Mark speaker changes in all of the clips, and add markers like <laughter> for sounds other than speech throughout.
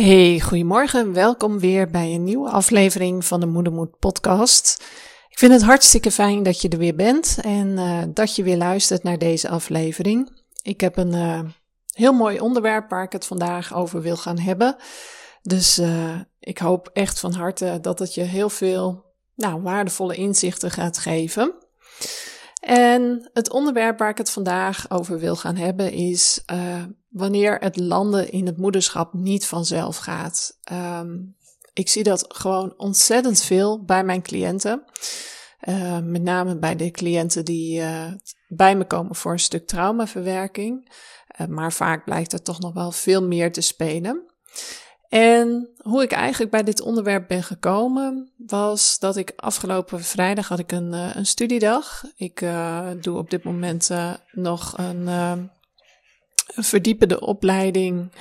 Speaker 1: Hey, goedemorgen. Welkom weer bij een nieuwe aflevering van de Moedermoed podcast. Ik vind het hartstikke fijn dat je er weer bent en uh, dat je weer luistert naar deze aflevering. Ik heb een uh, heel mooi onderwerp waar ik het vandaag over wil gaan hebben. Dus uh, ik hoop echt van harte dat het je heel veel nou, waardevolle inzichten gaat geven. En het onderwerp waar ik het vandaag over wil gaan hebben is uh, wanneer het landen in het moederschap niet vanzelf gaat. Um, ik zie dat gewoon ontzettend veel bij mijn cliënten. Uh, met name bij de cliënten die uh, bij me komen voor een stuk traumaverwerking. maar vaak blijkt er toch nog wel veel meer te spelen. En hoe ik eigenlijk bij dit onderwerp ben gekomen, was dat ik afgelopen vrijdag had ik een, uh, een studiedag. Ik uh, doe op dit moment uh, nog een, verdiepende opleiding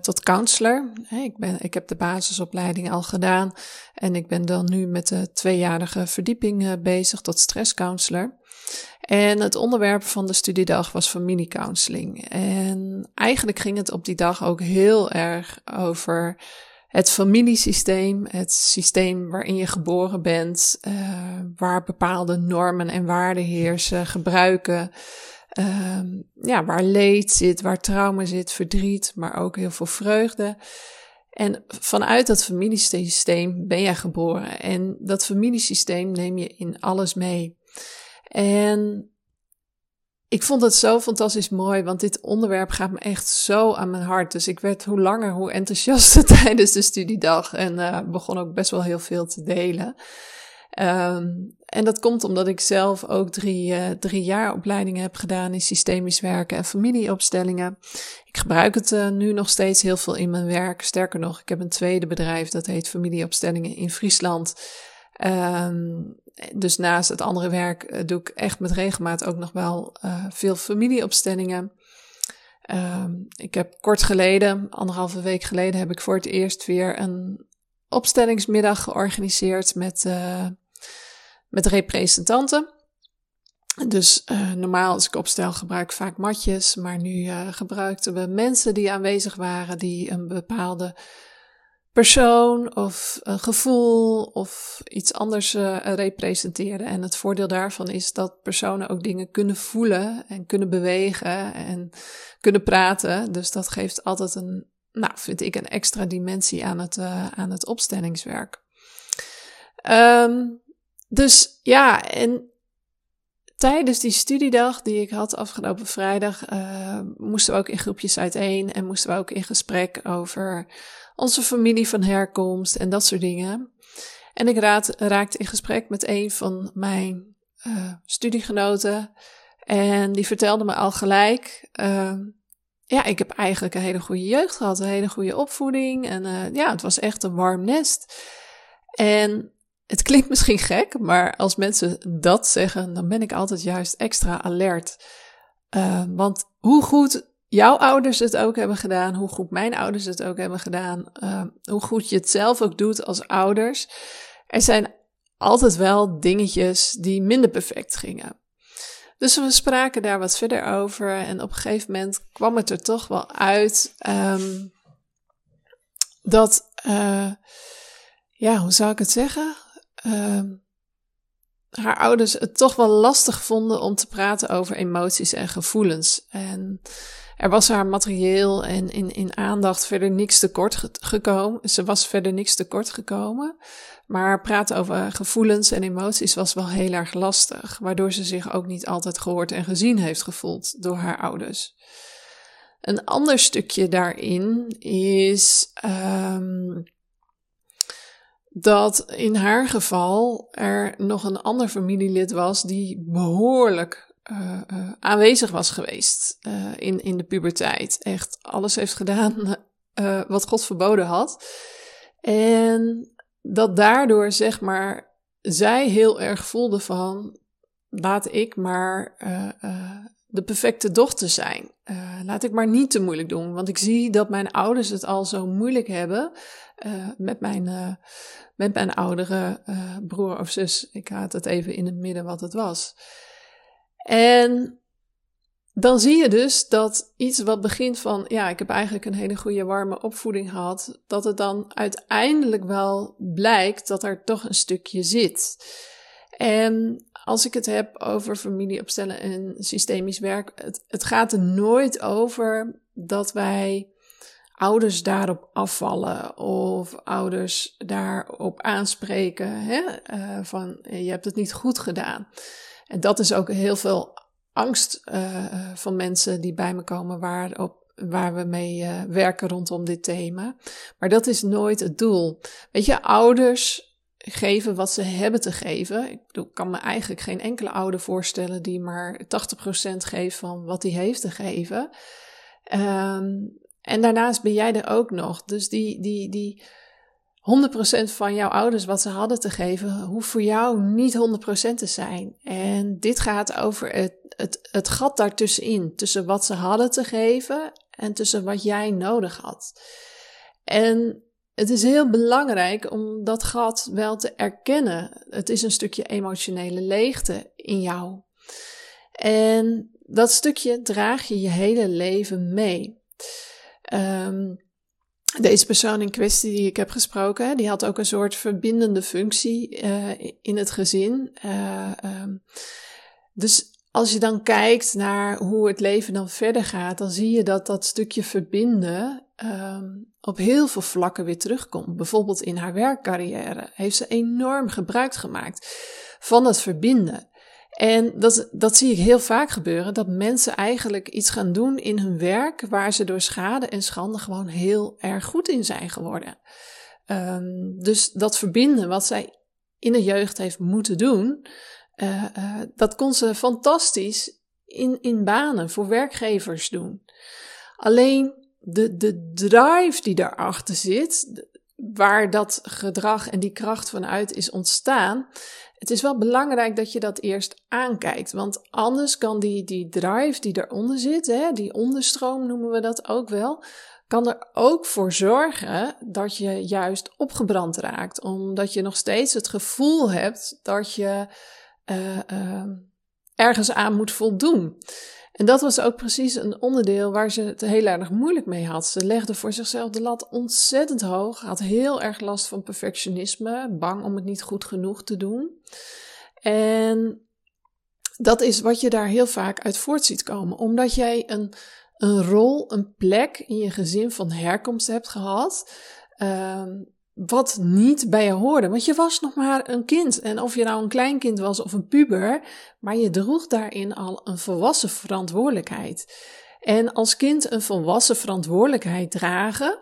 Speaker 1: tot counselor. Ik, ben, ik heb de basisopleiding al gedaan en ik ben dan nu met de tweejarige verdieping bezig tot stresscounselor. En het onderwerp van de studiedag was familiecounseling. En eigenlijk ging het op die dag ook heel erg over het familiesysteem, het systeem waarin je geboren bent, uh, waar bepaalde normen en waarden heersen, gebruiken. Uh, ja, waar leed zit, waar trauma zit, verdriet, maar ook heel veel vreugde. En vanuit dat familiesysteem ben jij geboren. En dat familiesysteem neem je in alles mee. En ik vond het zo fantastisch mooi, want dit onderwerp gaat me echt zo aan mijn hart. Dus ik werd hoe langer, hoe enthousiaster <laughs> tijdens de studiedag en uh, begon ook best wel heel veel te delen. Um, en dat komt omdat ik zelf ook drie, uh, drie jaar opleidingen heb gedaan in systemisch werken en familieopstellingen. Ik gebruik het uh, nu nog steeds heel veel in mijn werk. Sterker nog, ik heb een tweede bedrijf dat heet Familieopstellingen in Friesland. Um, dus naast het andere werk uh, doe ik echt met regelmaat ook nog wel uh, veel familieopstellingen. Um, ik heb kort geleden, anderhalve week geleden, heb ik voor het eerst weer een opstellingsmiddag georganiseerd met, uh, met representanten. Dus normaal als ik opstel gebruik ik vaak matjes, maar nu gebruikten we mensen die aanwezig waren die een bepaalde persoon of een gevoel of iets anders uh, representeren. En het voordeel daarvan is dat personen ook dingen kunnen voelen en kunnen bewegen en kunnen praten. Dus dat geeft altijd een, nou, vind ik, een extra dimensie aan het, uh, aan het opstellingswerk. Um, dus ja, en tijdens die studiedag die ik had afgelopen vrijdag, uh, moesten we ook in groepjes uiteen en moesten we ook in gesprek over onze familie van herkomst en dat soort dingen. En ik raakte in gesprek met een van mijn uh, studiegenoten. En die vertelde me al gelijk. Uh, ja, ik heb eigenlijk een hele goede jeugd gehad, een hele goede opvoeding. En uh, ja, het was echt een warm nest. En het klinkt <laughs> misschien gek, maar als mensen dat zeggen, dan ben ik altijd juist extra alert. Uh, want hoe goed jouw ouders het ook hebben gedaan, hoe goed mijn ouders het ook hebben gedaan, uh, hoe goed je het zelf ook doet als ouders. Er zijn altijd wel dingetjes die minder perfect gingen. Dus we spraken daar wat verder over en op een gegeven moment kwam het er toch wel uit um, dat, uh, ja, hoe zou ik het zeggen? Uh, haar ouders het toch wel lastig vonden om te praten over emoties en gevoelens. En er was haar materieel en in, in aandacht verder niks tekort gekomen. Ze was verder niks tekort gekomen. Maar praten over gevoelens en emoties was wel heel erg lastig. Waardoor ze zich ook niet altijd gehoord en gezien heeft gevoeld door haar ouders. Een ander stukje daarin is um, dat in haar geval er nog een ander familielid was die behoorlijk uh, uh, aanwezig was geweest uh, in, in de puberteit. Echt alles heeft gedaan <laughs> wat God verboden had. En dat daardoor, zeg maar, zij heel erg voelde van, laat ik maar de perfecte dochter zijn. laat ik maar niet te moeilijk doen, want ik zie dat mijn ouders het al zo moeilijk hebben met, mijn, met mijn oudere broer of zus. Ik haat het even in het midden wat het was. En dan zie je dus dat iets wat begint van, ja, ik heb eigenlijk een hele goede warme opvoeding gehad, dat het dan uiteindelijk wel blijkt dat er toch een stukje zit. En als ik het heb over familie opstellen en systemisch werk, het, het gaat er nooit over dat wij ouders daarop afvallen of ouders daarop aanspreken hè? Uh, van je hebt het niet goed gedaan. En dat is ook heel veel angst uh, van mensen die bij me komen waar, we mee werken rondom dit thema. Maar dat is nooit het doel. Weet je, ouders geven wat ze hebben te geven. Ik bedoel, kan me eigenlijk geen enkele ouder voorstellen die maar 80% geeft van wat hij heeft te geven. Um, en daarnaast ben jij er ook nog. Dus die, die, die 100% van jouw ouders wat ze hadden te geven, hoeft voor jou niet 100% te zijn. En dit gaat over het, het, het gat daartussenin. Tussen wat ze hadden te geven en tussen wat jij nodig had. En het is heel belangrijk om dat gat wel te erkennen. Het is een stukje emotionele leegte in jou. En dat stukje draag je je hele leven mee. Um, deze persoon in kwestie die ik heb gesproken, die had ook een soort verbindende functie uh, in het gezin. Uh, um, dus als je dan kijkt naar hoe het leven dan verder gaat, dan zie je dat dat stukje verbinden um, op heel veel vlakken weer terugkomt. Bijvoorbeeld in haar werkcarrière heeft ze enorm gebruik gemaakt van het verbinden. En dat, dat zie ik heel vaak gebeuren, dat mensen eigenlijk iets gaan doen in hun werk waar ze door schade en schande gewoon heel erg goed in zijn geworden. Um, dus dat verbinden wat zij in de jeugd heeft moeten doen, uh, uh, dat kon ze fantastisch in, in banen voor werkgevers doen. Alleen de, de drive die daarachter zit, waar dat gedrag en die kracht vanuit is ontstaan, het is wel belangrijk dat je dat eerst aankijkt. Want anders kan die, die drive die eronder zit, hè, die onderstroom noemen we dat ook wel, kan er ook voor zorgen dat je juist opgebrand raakt. Omdat je nog steeds het gevoel hebt dat je uh, uh, ergens aan moet voldoen. En dat was ook precies een onderdeel waar ze het heel erg moeilijk mee had. Ze legde voor zichzelf de lat ontzettend hoog, had heel erg last van perfectionisme, bang om het niet goed genoeg te doen. En dat is wat je daar heel vaak uit voort ziet komen, omdat jij een, een rol, een plek in je gezin van herkomst hebt gehad. Um, wat niet bij je hoorde. Want je was nog maar een kind. En of je nou een kleinkind was of een puber, maar je droeg daarin al een volwassen verantwoordelijkheid. En als kind een volwassen verantwoordelijkheid dragen,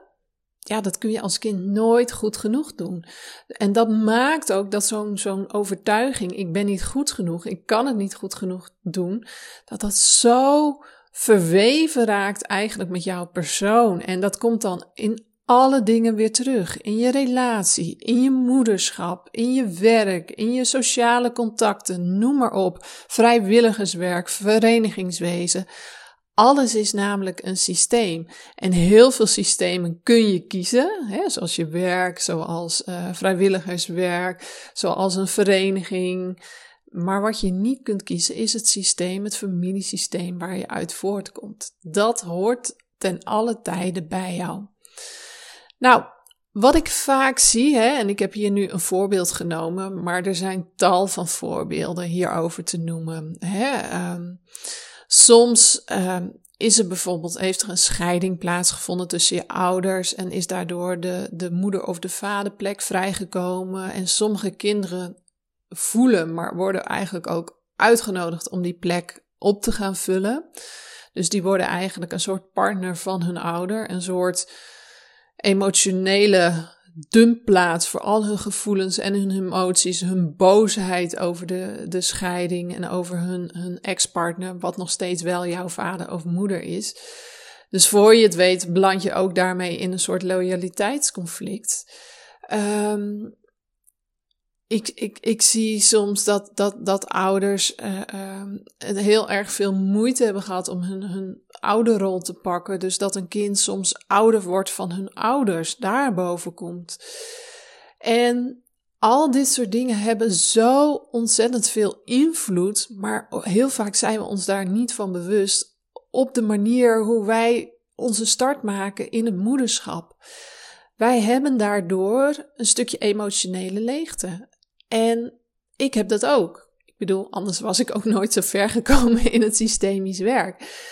Speaker 1: ja, dat kun je als kind nooit goed genoeg doen. En dat maakt ook dat zo'n zo'n overtuiging, ik ben niet goed genoeg, ik kan het niet goed genoeg doen, dat dat zo verweven raakt eigenlijk met jouw persoon. En dat komt dan in alle dingen weer terug. In je relatie, in je moederschap, in je werk, in je sociale contacten, noem maar op. Vrijwilligerswerk, verenigingswezen. Alles is namelijk een systeem. En heel veel systemen kun je kiezen, hè, zoals je werk, zoals uh, vrijwilligerswerk, zoals een vereniging. Maar wat je niet kunt kiezen is het systeem, het familiesysteem waar je uit voortkomt. Dat hoort ten alle tijden bij jou. Nou, wat ik vaak zie, hè, en ik heb hier nu een voorbeeld genomen, maar er zijn tal van voorbeelden hierover te noemen. Hè. Um, soms um, is er bijvoorbeeld, heeft er een scheiding plaatsgevonden tussen je ouders en is daardoor de, de moeder- of de vaderplek vrijgekomen. En sommige kinderen voelen, maar worden eigenlijk ook uitgenodigd om die plek op te gaan vullen. Dus die worden eigenlijk een soort partner van hun ouder, een soort emotionele dumpplaats voor al hun gevoelens en hun emoties, hun boosheid over de, de scheiding en over hun, hun ex-partner, wat nog steeds wel jouw vader of moeder is. Dus voor je het weet, beland je ook daarmee in een soort loyaliteitsconflict. Um, ik, ik, ik zie soms dat, dat, dat ouders uh, heel erg veel moeite hebben gehad om hun, hun ouderrol te pakken. Dus dat een kind soms ouder wordt van hun ouders, daarboven komt. En al dit soort dingen hebben zo ontzettend veel invloed, maar heel vaak zijn we ons daar niet van bewust op de manier hoe wij onze start maken in het moederschap. Wij hebben daardoor een stukje emotionele leegte. En ik heb dat ook. Ik bedoel, anders was ik ook nooit zo ver gekomen in het systemisch werk.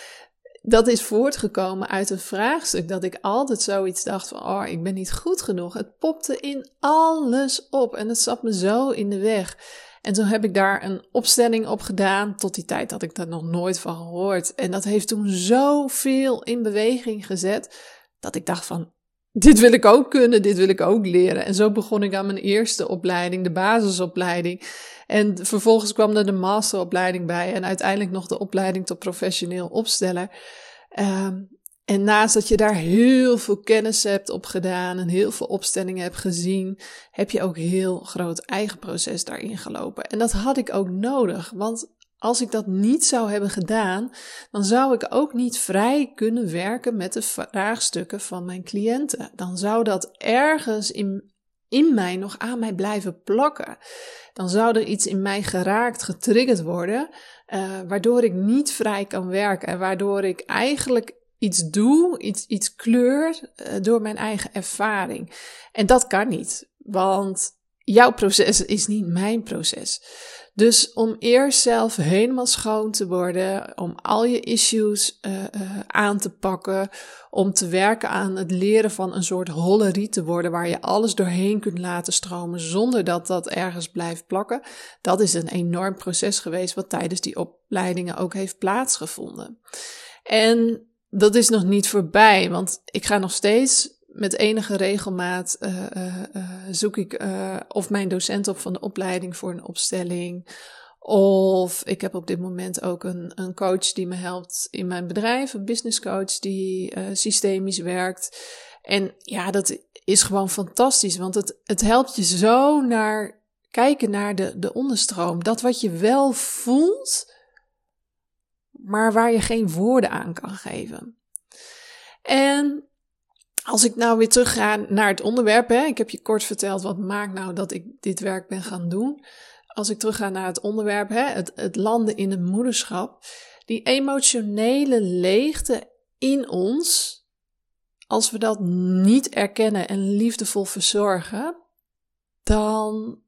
Speaker 1: Dat is voortgekomen uit een vraagstuk dat ik altijd zoiets dacht van, oh, ik ben niet goed genoeg. Het popte in alles op en het zat me zo in de weg. En toen heb ik daar een opstelling op gedaan. Tot die tijd had ik daar nog nooit van gehoord. En dat heeft toen zoveel in beweging gezet. Dat ik dacht van, dit wil ik ook kunnen, dit wil ik ook leren. En zo begon ik aan mijn eerste opleiding, de basisopleiding. En vervolgens kwam er de masteropleiding bij en uiteindelijk nog de opleiding tot professioneel opsteller. Um, en naast dat je daar heel veel kennis hebt opgedaan en heel veel opstellingen hebt gezien, heb je ook heel groot eigen proces daarin gelopen. En dat had ik ook nodig, want als ik dat niet zou hebben gedaan, dan zou ik ook niet vrij kunnen werken met de vraagstukken van mijn cliënten. Dan zou dat ergens in, in mij nog aan mij blijven plakken. Dan zou er iets in mij geraakt, getriggerd worden, uh, waardoor ik niet vrij kan werken en waardoor ik eigenlijk iets doe, iets, iets kleur uh, door mijn eigen ervaring. En dat kan niet, want jouw proces is niet mijn proces. Dus om eerst zelf helemaal schoon te worden, om al je issues uh, uh, aan te pakken, om te werken aan het leren van een soort hollerie te worden waar je alles doorheen kunt laten stromen zonder dat dat ergens blijft plakken, dat is een enorm proces geweest wat tijdens die opleidingen ook heeft plaatsgevonden. En dat is nog niet voorbij, want ik ga nog steeds met enige regelmaat uh, uh, uh, zoek ik of mijn docent op van de opleiding voor een opstelling. Of ik heb op dit moment ook een, een coach die me helpt in mijn bedrijf, een business coach die systemisch werkt. En ja, dat is gewoon fantastisch, want het, het helpt je zo naar kijken naar de, de onderstroom. Dat wat je wel voelt, maar waar je geen woorden aan kan geven. En als ik nou weer terug ga naar het onderwerp, hè, ik heb je kort verteld wat maakt nou dat ik dit werk ben gaan doen. Als ik terug ga naar het onderwerp, hè, het, het landen in het moederschap, die emotionele leegte in ons, als we dat niet erkennen en liefdevol verzorgen, dan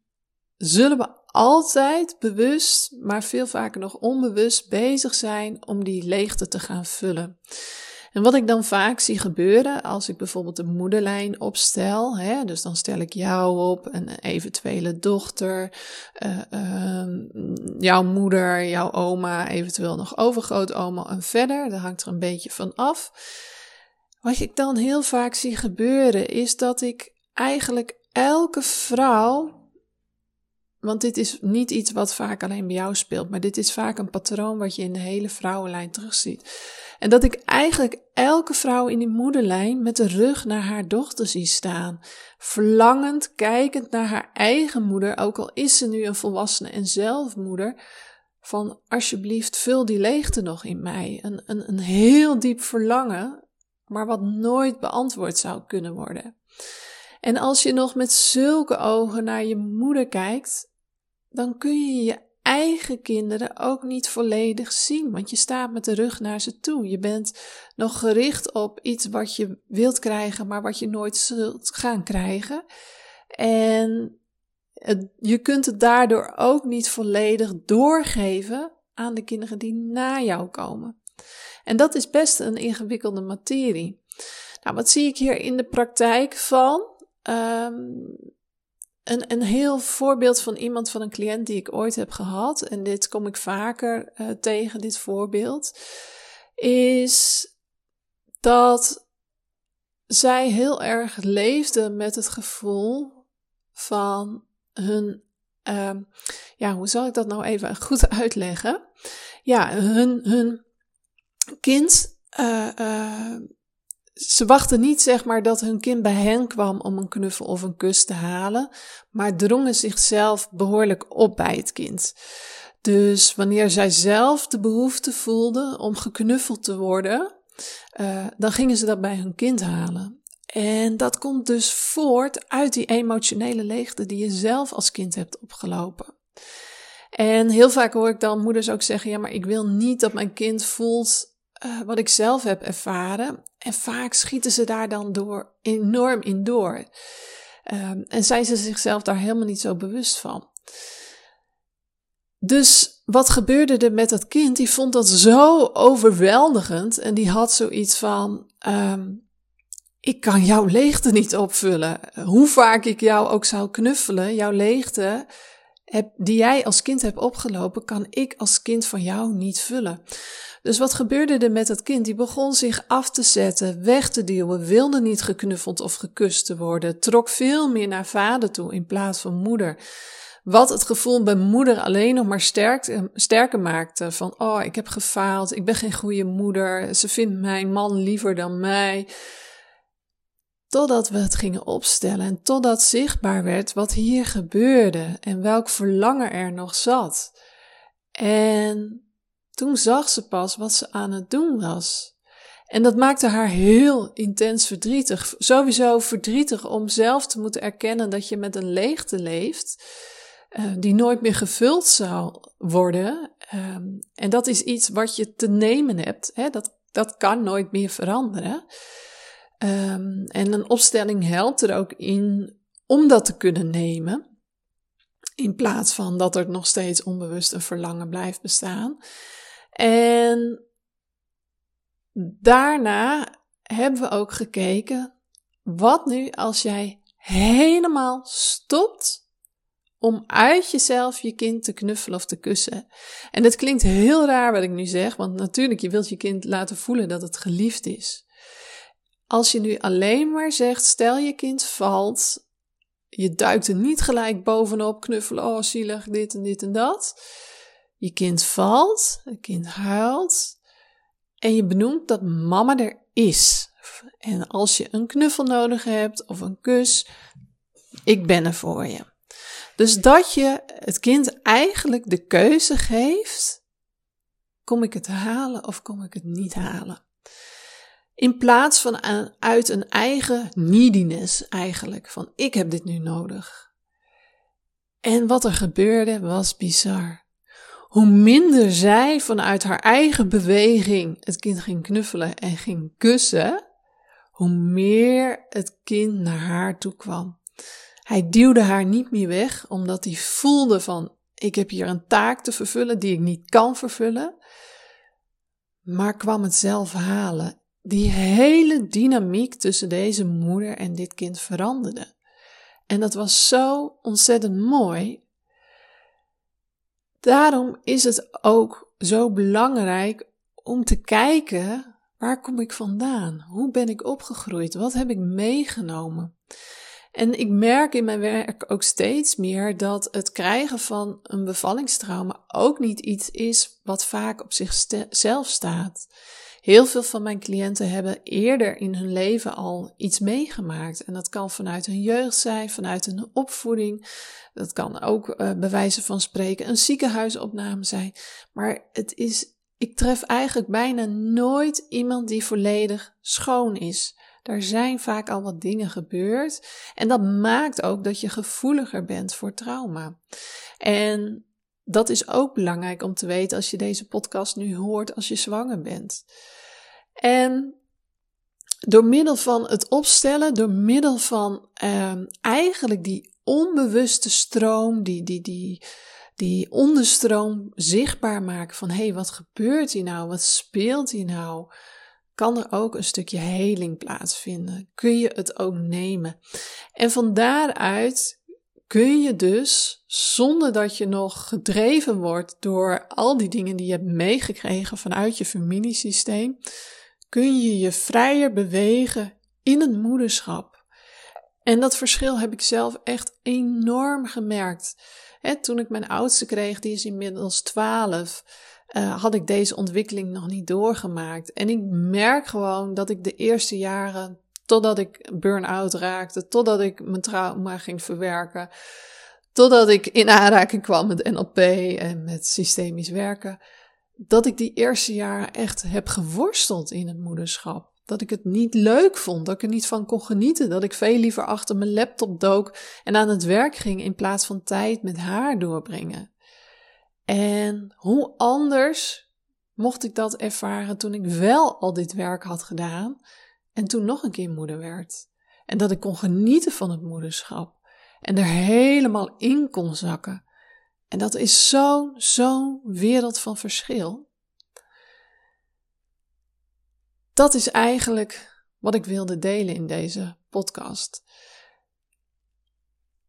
Speaker 1: zullen we altijd bewust, maar veel vaker nog onbewust bezig zijn om die leegte te gaan vullen. En wat ik dan vaak zie gebeuren als ik bijvoorbeeld een moederlijn opstel, hè, dus dan stel ik jou op, een eventuele dochter, uh, uh, jouw moeder, jouw oma, eventueel nog overgrootoma en verder, daar hangt er een beetje van af. Wat ik dan heel vaak zie gebeuren is dat ik eigenlijk elke vrouw want dit is niet iets wat vaak alleen bij jou speelt, maar dit is vaak een patroon wat je in de hele vrouwenlijn terugziet. En dat ik eigenlijk elke vrouw in die moederlijn met de rug naar haar dochter zie staan, verlangend, kijkend naar haar eigen moeder, ook al is ze nu een volwassene en zelfmoeder, van alsjeblieft vul die leegte nog in mij. Een, een, een heel diep verlangen, maar wat nooit beantwoord zou kunnen worden. En als je nog met zulke ogen naar je moeder kijkt, dan kun je je eigen kinderen ook niet volledig zien, want je staat met de rug naar ze toe. Je bent nog gericht op iets wat je wilt krijgen, maar wat je nooit zult gaan krijgen. En je kunt het daardoor ook niet volledig doorgeven aan de kinderen die na jou komen. En dat is best een ingewikkelde materie. Nou, wat zie ik hier in de praktijk van? Um, een, een heel voorbeeld van iemand, van een cliënt die ik ooit heb gehad, en dit kom ik vaker uh, tegen, dit voorbeeld, is dat zij heel erg leefde met het gevoel van hun, uh, ja, hoe zal ik dat nou even <laughs> goed uitleggen? Ja, hun, hun kind uh, uh, ze wachten niet zeg maar dat hun kind bij hen kwam om een knuffel of een kus te halen, maar drongen zichzelf behoorlijk op bij het kind. Dus wanneer zij zelf de behoefte voelden om geknuffeld te worden, uh, dan gingen ze dat bij hun kind halen. En dat komt dus voort uit die emotionele leegte die je zelf als kind hebt opgelopen. En heel vaak hoor ik dan moeders ook zeggen: Ja, maar ik wil niet dat mijn kind voelt uh, wat ik zelf heb ervaren. En vaak schieten ze daar dan door enorm in door. Um, en zijn ze zichzelf daar helemaal niet zo bewust van. Dus wat gebeurde er met dat kind? Die vond dat zo overweldigend en die had zoiets van: um, ik kan jouw leegte niet opvullen. Hoe vaak ik jou ook zou knuffelen, jouw leegte heb, die jij als kind hebt opgelopen, kan ik als kind van jou niet vullen. Dus wat gebeurde er met dat kind? Die begon zich af te zetten, weg te duwen, wilde niet geknuffeld of gekust te worden, trok veel meer naar vader toe in plaats van moeder. Wat het gevoel bij moeder alleen nog maar sterk, sterker maakte. Van, oh, ik heb gefaald, ik ben geen goede moeder, ze vindt mijn man liever dan mij. Totdat we het gingen opstellen en totdat zichtbaar werd wat hier gebeurde en welk verlangen er nog zat. En toen zag ze pas wat ze aan het doen was. En dat maakte haar heel intens verdrietig. Sowieso verdrietig om zelf te moeten erkennen dat je met een leegte leeft. Uh, die nooit meer gevuld zou worden. Um, en dat is iets wat je te nemen hebt. Dat, dat kan nooit meer veranderen. Um, en een opstelling helpt er ook in om dat te kunnen nemen. In plaats van dat er nog steeds onbewust een verlangen blijft bestaan. En daarna hebben we ook gekeken, wat nu als jij helemaal stopt om uit jezelf je kind te knuffelen of te kussen. En het klinkt heel raar wat ik nu zeg, want natuurlijk, je wilt je kind laten voelen dat het geliefd is. Als je nu alleen maar zegt, stel je kind valt, je duikt er niet gelijk bovenop, knuffelen, oh zielig, dit en dit en dat. Je kind valt, het kind huilt en je benoemt dat mama er is. En als je een knuffel nodig hebt of een kus, ik ben er voor je. Dus dat je het kind eigenlijk de keuze geeft: kom ik het halen of kom ik het niet halen? In plaats van uit een eigen neediness eigenlijk, van ik heb dit nu nodig. En wat er gebeurde was bizar. Hoe minder zij vanuit haar eigen beweging het kind ging knuffelen en ging kussen, hoe meer het kind naar haar toe kwam. Hij duwde haar niet meer weg, omdat hij voelde van, ik heb hier een taak te vervullen die ik niet kan vervullen, maar kwam het zelf halen. Die hele dynamiek tussen deze moeder en dit kind veranderde. En dat was zo ontzettend mooi. Daarom is het ook zo belangrijk om te kijken waar kom ik vandaan? Hoe ben ik opgegroeid? Wat heb ik meegenomen? En ik merk in mijn werk ook steeds meer dat het krijgen van een bevallingstrauma ook niet iets is wat vaak op zichzelf staat. Heel veel van mijn cliënten hebben eerder in hun leven al iets meegemaakt. En dat kan vanuit hun jeugd zijn, vanuit hun opvoeding. Dat kan ook uh, bij wijze van spreken een ziekenhuisopname zijn. Maar het is, ik tref eigenlijk bijna nooit iemand die volledig schoon is. Er zijn vaak al wat dingen gebeurd. En dat maakt ook dat je gevoeliger bent voor trauma. En dat is ook belangrijk om te weten als je deze podcast nu hoort als je zwanger bent. En door middel van het opstellen, door middel van um, eigenlijk die onbewuste stroom, die, die, die, die onderstroom zichtbaar maken van hé, hey, wat gebeurt hier nou? Wat speelt hier nou? kan er ook een stukje heling plaatsvinden. Kun je het ook nemen. En van daaruit kun je dus, zonder dat je nog gedreven wordt door al die dingen die je hebt meegekregen vanuit je familiesysteem, kun je je vrijer bewegen in het moederschap. En dat verschil heb ik zelf echt enorm gemerkt. toen ik mijn oudste kreeg, die is inmiddels 12 uh, had ik deze ontwikkeling nog niet doorgemaakt. En ik merk gewoon dat ik de eerste jaren, totdat ik burn-out raakte, totdat ik mijn trauma ging verwerken, totdat ik in aanraking kwam met NLP en met systemisch werken, dat ik die eerste jaren echt heb geworsteld in het moederschap. Dat ik het niet leuk vond, dat ik er niet van kon genieten, dat ik veel liever achter mijn laptop dook en aan het werk ging in plaats van tijd met haar doorbrengen. En hoe anders mocht ik dat ervaren toen ik wel al dit werk had gedaan en toen nog een keer moeder werd. En dat ik kon genieten van het moederschap en er helemaal in kon zakken. En dat is zo'n, zo'n wereld van verschil. Dat is eigenlijk wat ik wilde delen in deze podcast.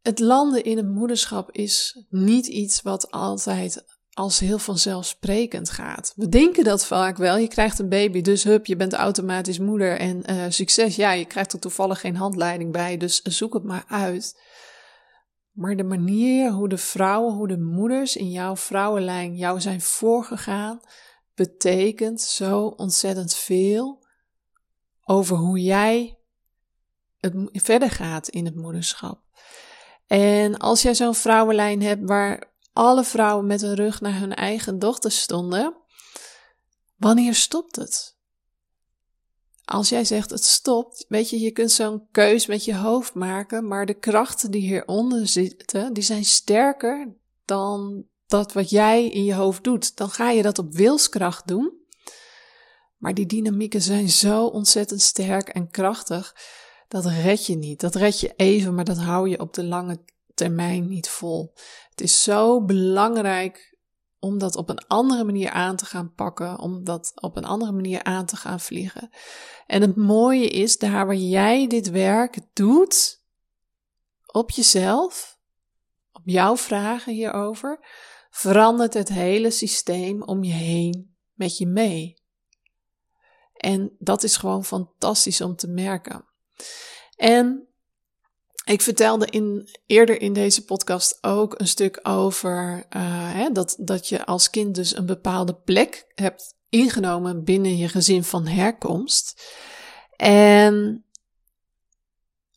Speaker 1: Het landen in het moederschap is niet iets wat altijd als heel vanzelfsprekend gaat. We denken dat vaak wel. Je krijgt een baby, dus hup, je bent automatisch moeder en uh, succes. Ja, je krijgt er toevallig geen handleiding bij, dus zoek het maar uit. Maar de manier hoe de vrouwen, hoe de moeders in jouw vrouwenlijn jou zijn voorgegaan, betekent zo ontzettend veel over hoe jij het verder gaat in het moederschap. En als jij zo'n vrouwenlijn hebt waar alle vrouwen met een rug naar hun eigen dochter stonden, wanneer stopt het? Als jij zegt het stopt, weet je, je kunt zo'n keus met je hoofd maken, maar de krachten die hieronder zitten, die zijn sterker dan dat wat jij in je hoofd doet. Dan ga je dat op wilskracht doen. Maar die dynamieken zijn zo ontzettend sterk en krachtig, dat red je niet. Dat red je even, maar dat hou je op de lange termijn niet vol. Het is zo belangrijk om dat op een andere manier aan te gaan pakken, om dat op een andere manier aan te gaan vliegen. En het mooie is, daar waar jij dit werk doet, op jezelf, op jouw vragen hierover, verandert het hele systeem om je heen met je mee. En dat is gewoon fantastisch om te merken. En ik vertelde in, eerder in deze podcast ook een stuk over uh, hè, dat, dat je als kind dus een bepaalde plek hebt ingenomen binnen je gezin van herkomst. En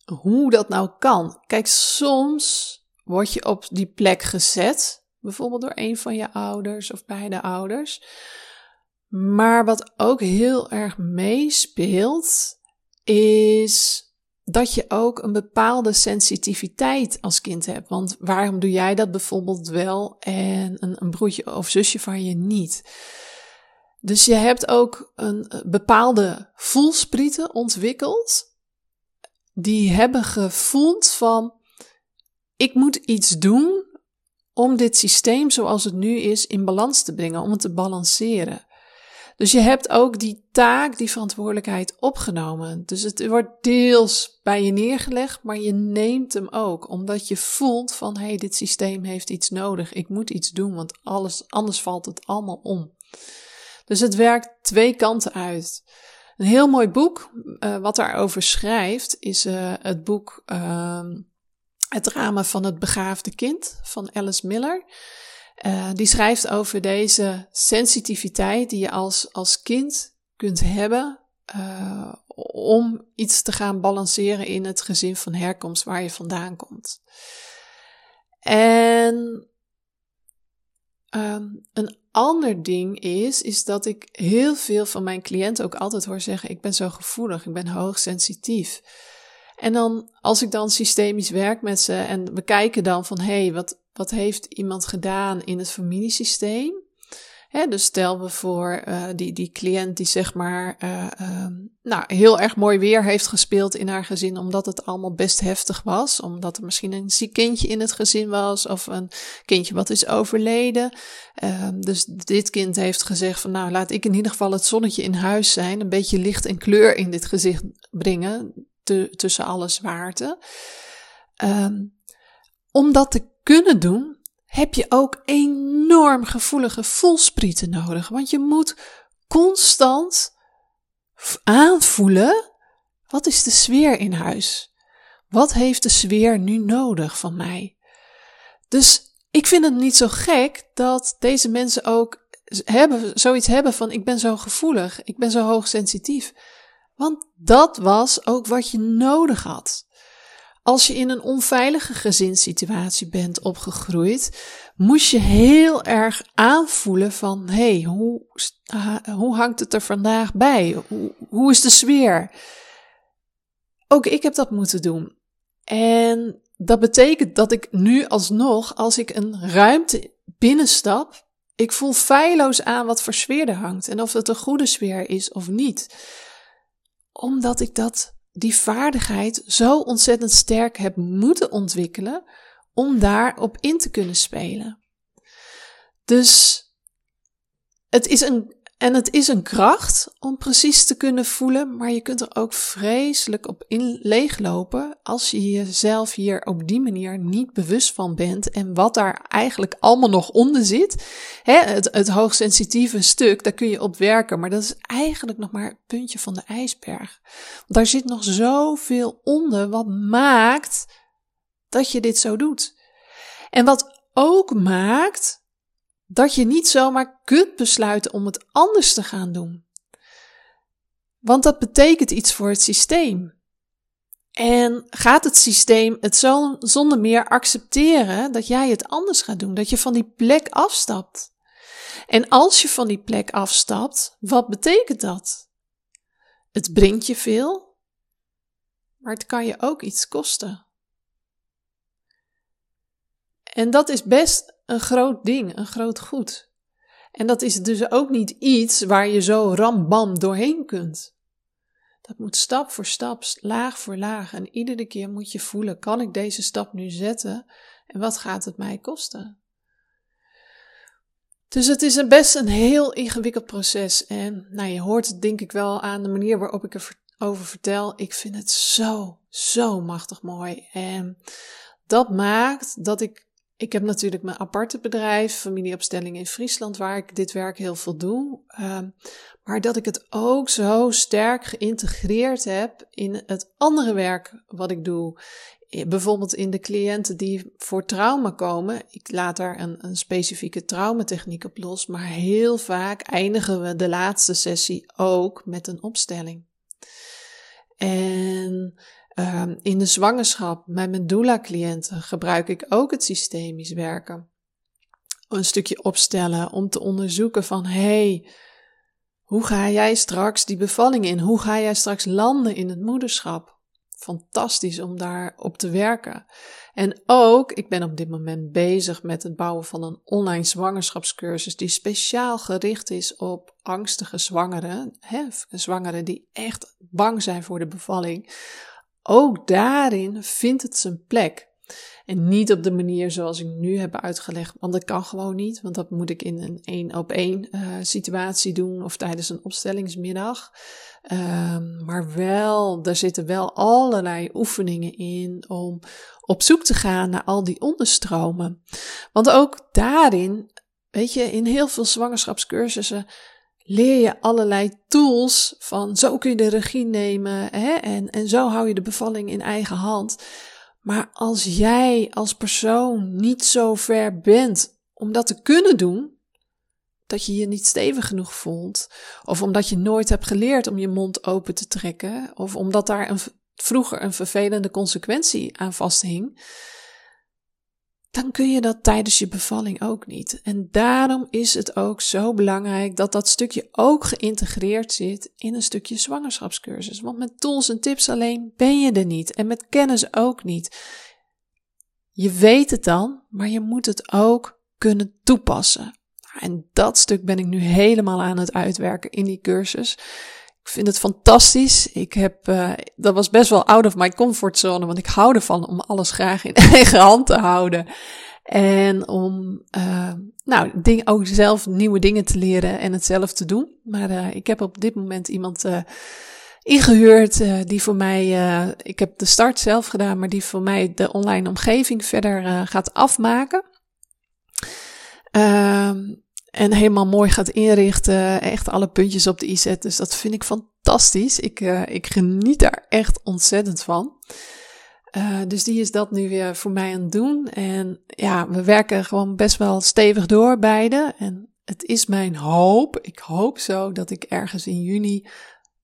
Speaker 1: hoe dat nou kan. Kijk, soms word je op die plek gezet, bijvoorbeeld door een van je ouders of beide ouders. Maar wat ook heel erg meespeelt, is dat je ook een bepaalde sensitiviteit als kind hebt. Want waarom doe jij dat bijvoorbeeld wel en een, een broertje of zusje van je niet? Dus je hebt ook een bepaalde voelsprieten ontwikkeld. Die hebben gevoeld van, ik moet iets doen om dit systeem zoals het nu is in balans te brengen, om het te balanceren. Dus je hebt ook die taak, die verantwoordelijkheid opgenomen. Dus het wordt deels bij je neergelegd, maar je neemt hem ook, omdat je voelt van hé, hey, dit systeem heeft iets nodig. Ik moet iets doen, want alles, anders valt het allemaal om. Dus het werkt twee kanten uit. Een heel mooi boek uh, wat daarover schrijft is uh, het boek uh, Het drama van het begaafde kind van Alice Miller. Uh, die schrijft over deze sensitiviteit die je als, als kind kunt hebben uh, om iets te gaan balanceren in het gezin van herkomst waar je vandaan komt. En um, een ander ding is, is dat ik heel veel van mijn cliënten ook altijd hoor zeggen: ik ben zo gevoelig, ik ben hoogsensitief. En dan, als ik dan systemisch werk met ze en we kijken dan van, hé, hey, wat, wat heeft iemand gedaan in het familiesysteem? Dus stel we voor uh, die, die cliënt die zeg maar uh, uh, nou, heel erg mooi weer heeft gespeeld in haar gezin, omdat het allemaal best heftig was. Omdat er misschien een ziek kindje in het gezin was of een kindje wat is overleden. Ehm, dus dit kind heeft gezegd van nou laat ik in ieder geval het zonnetje in huis zijn, een beetje licht en kleur in dit gezicht brengen tussen alle zwaarte. Um, om dat te kunnen doen, heb je ook enorm gevoelige voelsprieten nodig. Want je moet constant aanvoelen, wat is de sfeer in huis? Wat heeft de sfeer nu nodig van mij? Dus ik vind het niet zo gek dat deze mensen ook hebben, zoiets hebben van ik ben zo gevoelig, ik ben zo hoogsensitief. Want dat was ook wat je nodig had. Als je in een onveilige gezinssituatie bent opgegroeid, moest je heel erg aanvoelen van, hé, hey, hoe, hoe hangt het er vandaag bij? Hoe, hoe is de sfeer? Ook ik heb dat moeten doen. En dat betekent dat ik nu alsnog, als ik een ruimte binnenstap, Ik voel feilloos aan wat voor sfeer er hangt en of het een goede sfeer is of niet. Omdat ik dat, die vaardigheid zo ontzettend sterk heb moeten ontwikkelen om daarop in te kunnen spelen. Dus het is een, en het is een kracht om precies te kunnen voelen, maar je kunt er ook vreselijk op in leeglopen als je jezelf hier op die manier niet bewust van bent en wat daar eigenlijk allemaal nog onder zit. Hè, het, het hoogsensitieve stuk, daar kun je op werken, maar dat is eigenlijk nog maar het puntje van de ijsberg. Daar zit nog zoveel onder wat maakt dat je dit zo doet. En wat ook maakt dat je niet zomaar kunt besluiten om het anders te gaan doen. Want dat betekent iets voor het systeem. En gaat het systeem het zo, zonder meer accepteren dat jij het anders gaat doen, dat je van die plek afstapt? En als je van die plek afstapt, wat betekent dat? Het brengt je veel, maar het kan je ook iets kosten. En dat is best een groot ding, een groot goed. En dat is dus ook niet iets waar je zo rambam doorheen kunt. Dat moet stap voor stap, laag voor laag. En iedere keer moet je voelen: kan ik deze stap nu zetten? En wat gaat het mij kosten? Dus het is een best een heel ingewikkeld proces. En nou, je hoort het denk ik wel aan de manier waarop ik erover vertel. Ik vind het zo, zo machtig mooi. En dat maakt dat ik ik heb natuurlijk mijn aparte bedrijf, familieopstelling in Friesland, waar ik dit werk heel veel doe. Ehm, maar dat ik het ook zo sterk geïntegreerd heb in het andere werk wat ik doe. Bijvoorbeeld in de cliënten die voor trauma komen. Ik laat daar een, een specifieke traumatechniek op los. Maar heel vaak eindigen we de laatste sessie ook met een opstelling. En Um, in de zwangerschap met mijn doula-cliënten gebruik ik ook het systemisch werken. Een stukje opstellen om te onderzoeken van hey, hoe ga jij straks die bevalling in? Hoe ga jij straks landen in het moederschap? Fantastisch om daar op te werken. En ook, ik ben op dit moment bezig met het bouwen van een online zwangerschapscursus die speciaal gericht is op angstige zwangeren, hè, zwangeren die echt bang zijn voor de bevalling ook daarin vindt het zijn plek. En niet op de manier zoals ik nu heb uitgelegd, want dat kan gewoon niet, want dat moet ik in een één op één uh, situatie doen of tijdens een opstellingsmiddag. Um, maar wel, er zitten wel allerlei oefeningen in om op zoek te gaan naar al die onderstromen. Want ook daarin, weet je, in heel veel zwangerschapscursussen leer je allerlei tools van zo kun je de regie nemen hè, en, en zo hou je de bevalling in eigen hand. Maar als jij als persoon niet zo ver bent om dat te kunnen doen, dat je je niet stevig genoeg voelt, of omdat je nooit hebt geleerd om je mond open te trekken, of omdat daar een, vroeger een vervelende consequentie aan vasthing, dan kun je dat tijdens je bevalling ook niet. En daarom is het ook zo belangrijk dat dat stukje ook geïntegreerd zit in een stukje zwangerschapscursus. Want met tools en tips alleen ben je er niet en met kennis ook niet. Je weet het dan, maar je moet het ook kunnen toepassen. En dat stuk ben ik nu helemaal aan het uitwerken in die cursus. Ik vind het fantastisch. Ik heb, uh, dat was best wel out of my comfortzone, want ik hou ervan om alles graag in <laughs> eigen hand te houden. En om, uh, nou, ding, ook zelf nieuwe dingen te leren en het zelf te doen. Maar uh, ik heb op dit moment iemand ingehuurd die voor mij, ik heb de start zelf gedaan, maar die voor mij de online omgeving verder gaat afmaken. En helemaal mooi gaat inrichten. Echt alle puntjes op de i zet. Dus dat vind ik fantastisch. Ik, uh, ik geniet daar echt ontzettend van. Uh, dus die is dat nu weer voor mij aan het doen. En ja, we werken gewoon best wel stevig door, beide. En het is mijn hoop, ik hoop zo, dat ik ergens in juni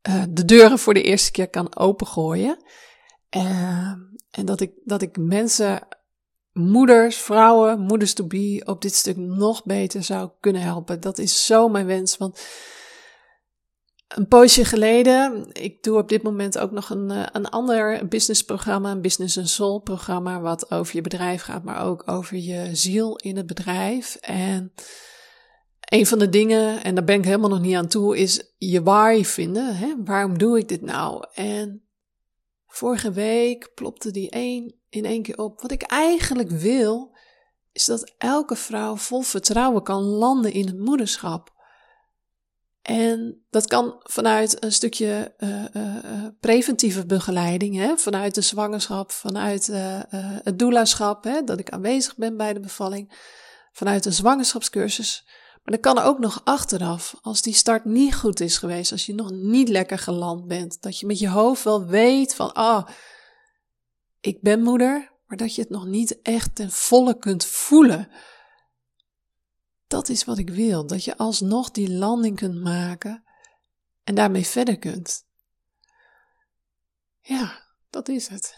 Speaker 1: uh, de deuren voor de eerste keer kan opengooien. en dat ik, dat ik mensen moeders, vrouwen, moeders to be op dit stuk nog beter zou kunnen helpen. Dat is zo mijn wens. Want een poosje geleden, ik doe op dit moment ook nog een, eh, een ander businessprogramma, een Business and Soul programma, wat over je bedrijf gaat, maar ook over je ziel in het bedrijf. En een van de dingen, en daar ben ik helemaal nog niet aan toe, is je why vinden. Hè? Waarom doe ik dit nou? En vorige week plopte die één in één keer op. Wat ik eigenlijk wil, is dat elke vrouw vol vertrouwen kan landen in het moederschap. En dat kan vanuit een stukje uh, uh, preventieve begeleiding, hè? vanuit de zwangerschap, vanuit het doulaschap, hè? dat ik aanwezig ben bij de bevalling, vanuit een zwangerschapscursus. Maar dat kan ook nog achteraf, als die start niet goed is geweest, als je nog niet lekker geland bent, dat je met je hoofd wel weet van, ah, ik ben moeder, maar dat je het nog niet echt ten volle kunt voelen. Dat is wat ik wil, dat je alsnog die landing kunt maken en daarmee verder kunt. Ja, dat is het.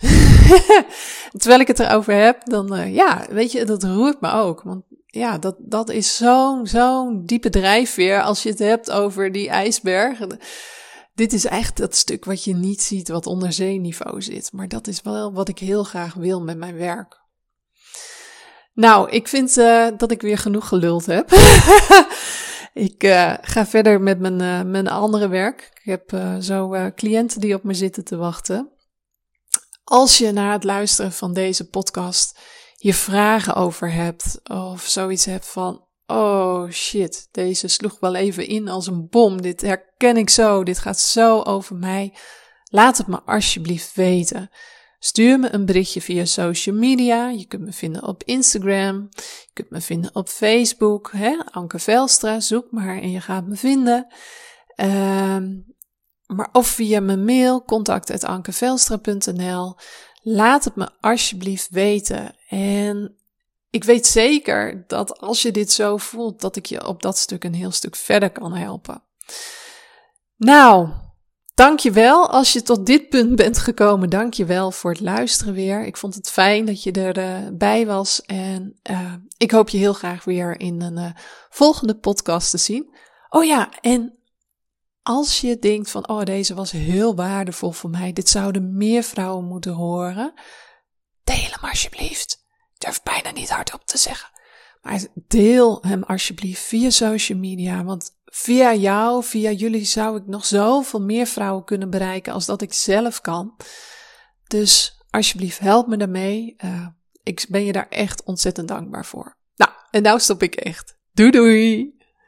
Speaker 1: <laughs> Terwijl ik het erover heb, dan uh, ja, weet je, dat roert me ook. Want ja, dat, dat is zo'n zo'n diepe drijfveer als je het hebt over die ijsberg. Dit is echt dat stuk wat je niet ziet, wat onder zeeniveau zit. Maar dat is wel wat ik heel graag wil met mijn werk. Nou, ik vind uh, dat ik weer genoeg geluld heb. <laughs> ik uh, ga verder met mijn, uh, mijn andere werk. Ik heb zo cliënten die op me zitten te wachten. Als je na het luisteren van deze podcast je vragen over hebt of zoiets hebt van, oh shit, deze sloeg wel even in als een bom, dit herken ik zo, dit gaat zo over mij, laat het me alsjeblieft weten. Stuur me een berichtje via social media. Je kunt me vinden op Instagram. Je kunt me vinden op Facebook. Hè? Anke Velstra, zoek maar en je gaat me vinden. Um, maar of via mijn mail, contact.ankevelstra.nl. Laat het me alsjeblieft weten. En ik weet zeker dat als je dit zo voelt, dat ik je op dat stuk een heel stuk verder kan helpen. Nou, dankjewel als je tot dit punt bent gekomen. Dankjewel voor het luisteren weer. Ik vond het fijn dat je erbij was. En uh, ik hoop je heel graag weer in een uh, volgende podcast te zien. Oh ja, en als je denkt van, oh, deze was heel waardevol voor mij, dit zouden meer vrouwen moeten horen, deel hem alsjeblieft. Durf bijna niet hardop te zeggen. Maar deel hem alsjeblieft via social media, want via jou, via jullie zou ik nog zoveel meer vrouwen kunnen bereiken als dat ik zelf kan. Dus alsjeblieft, help me daarmee. Uh, ik ben je daar echt ontzettend dankbaar voor. Nou, en nou stop ik echt. Doei doei!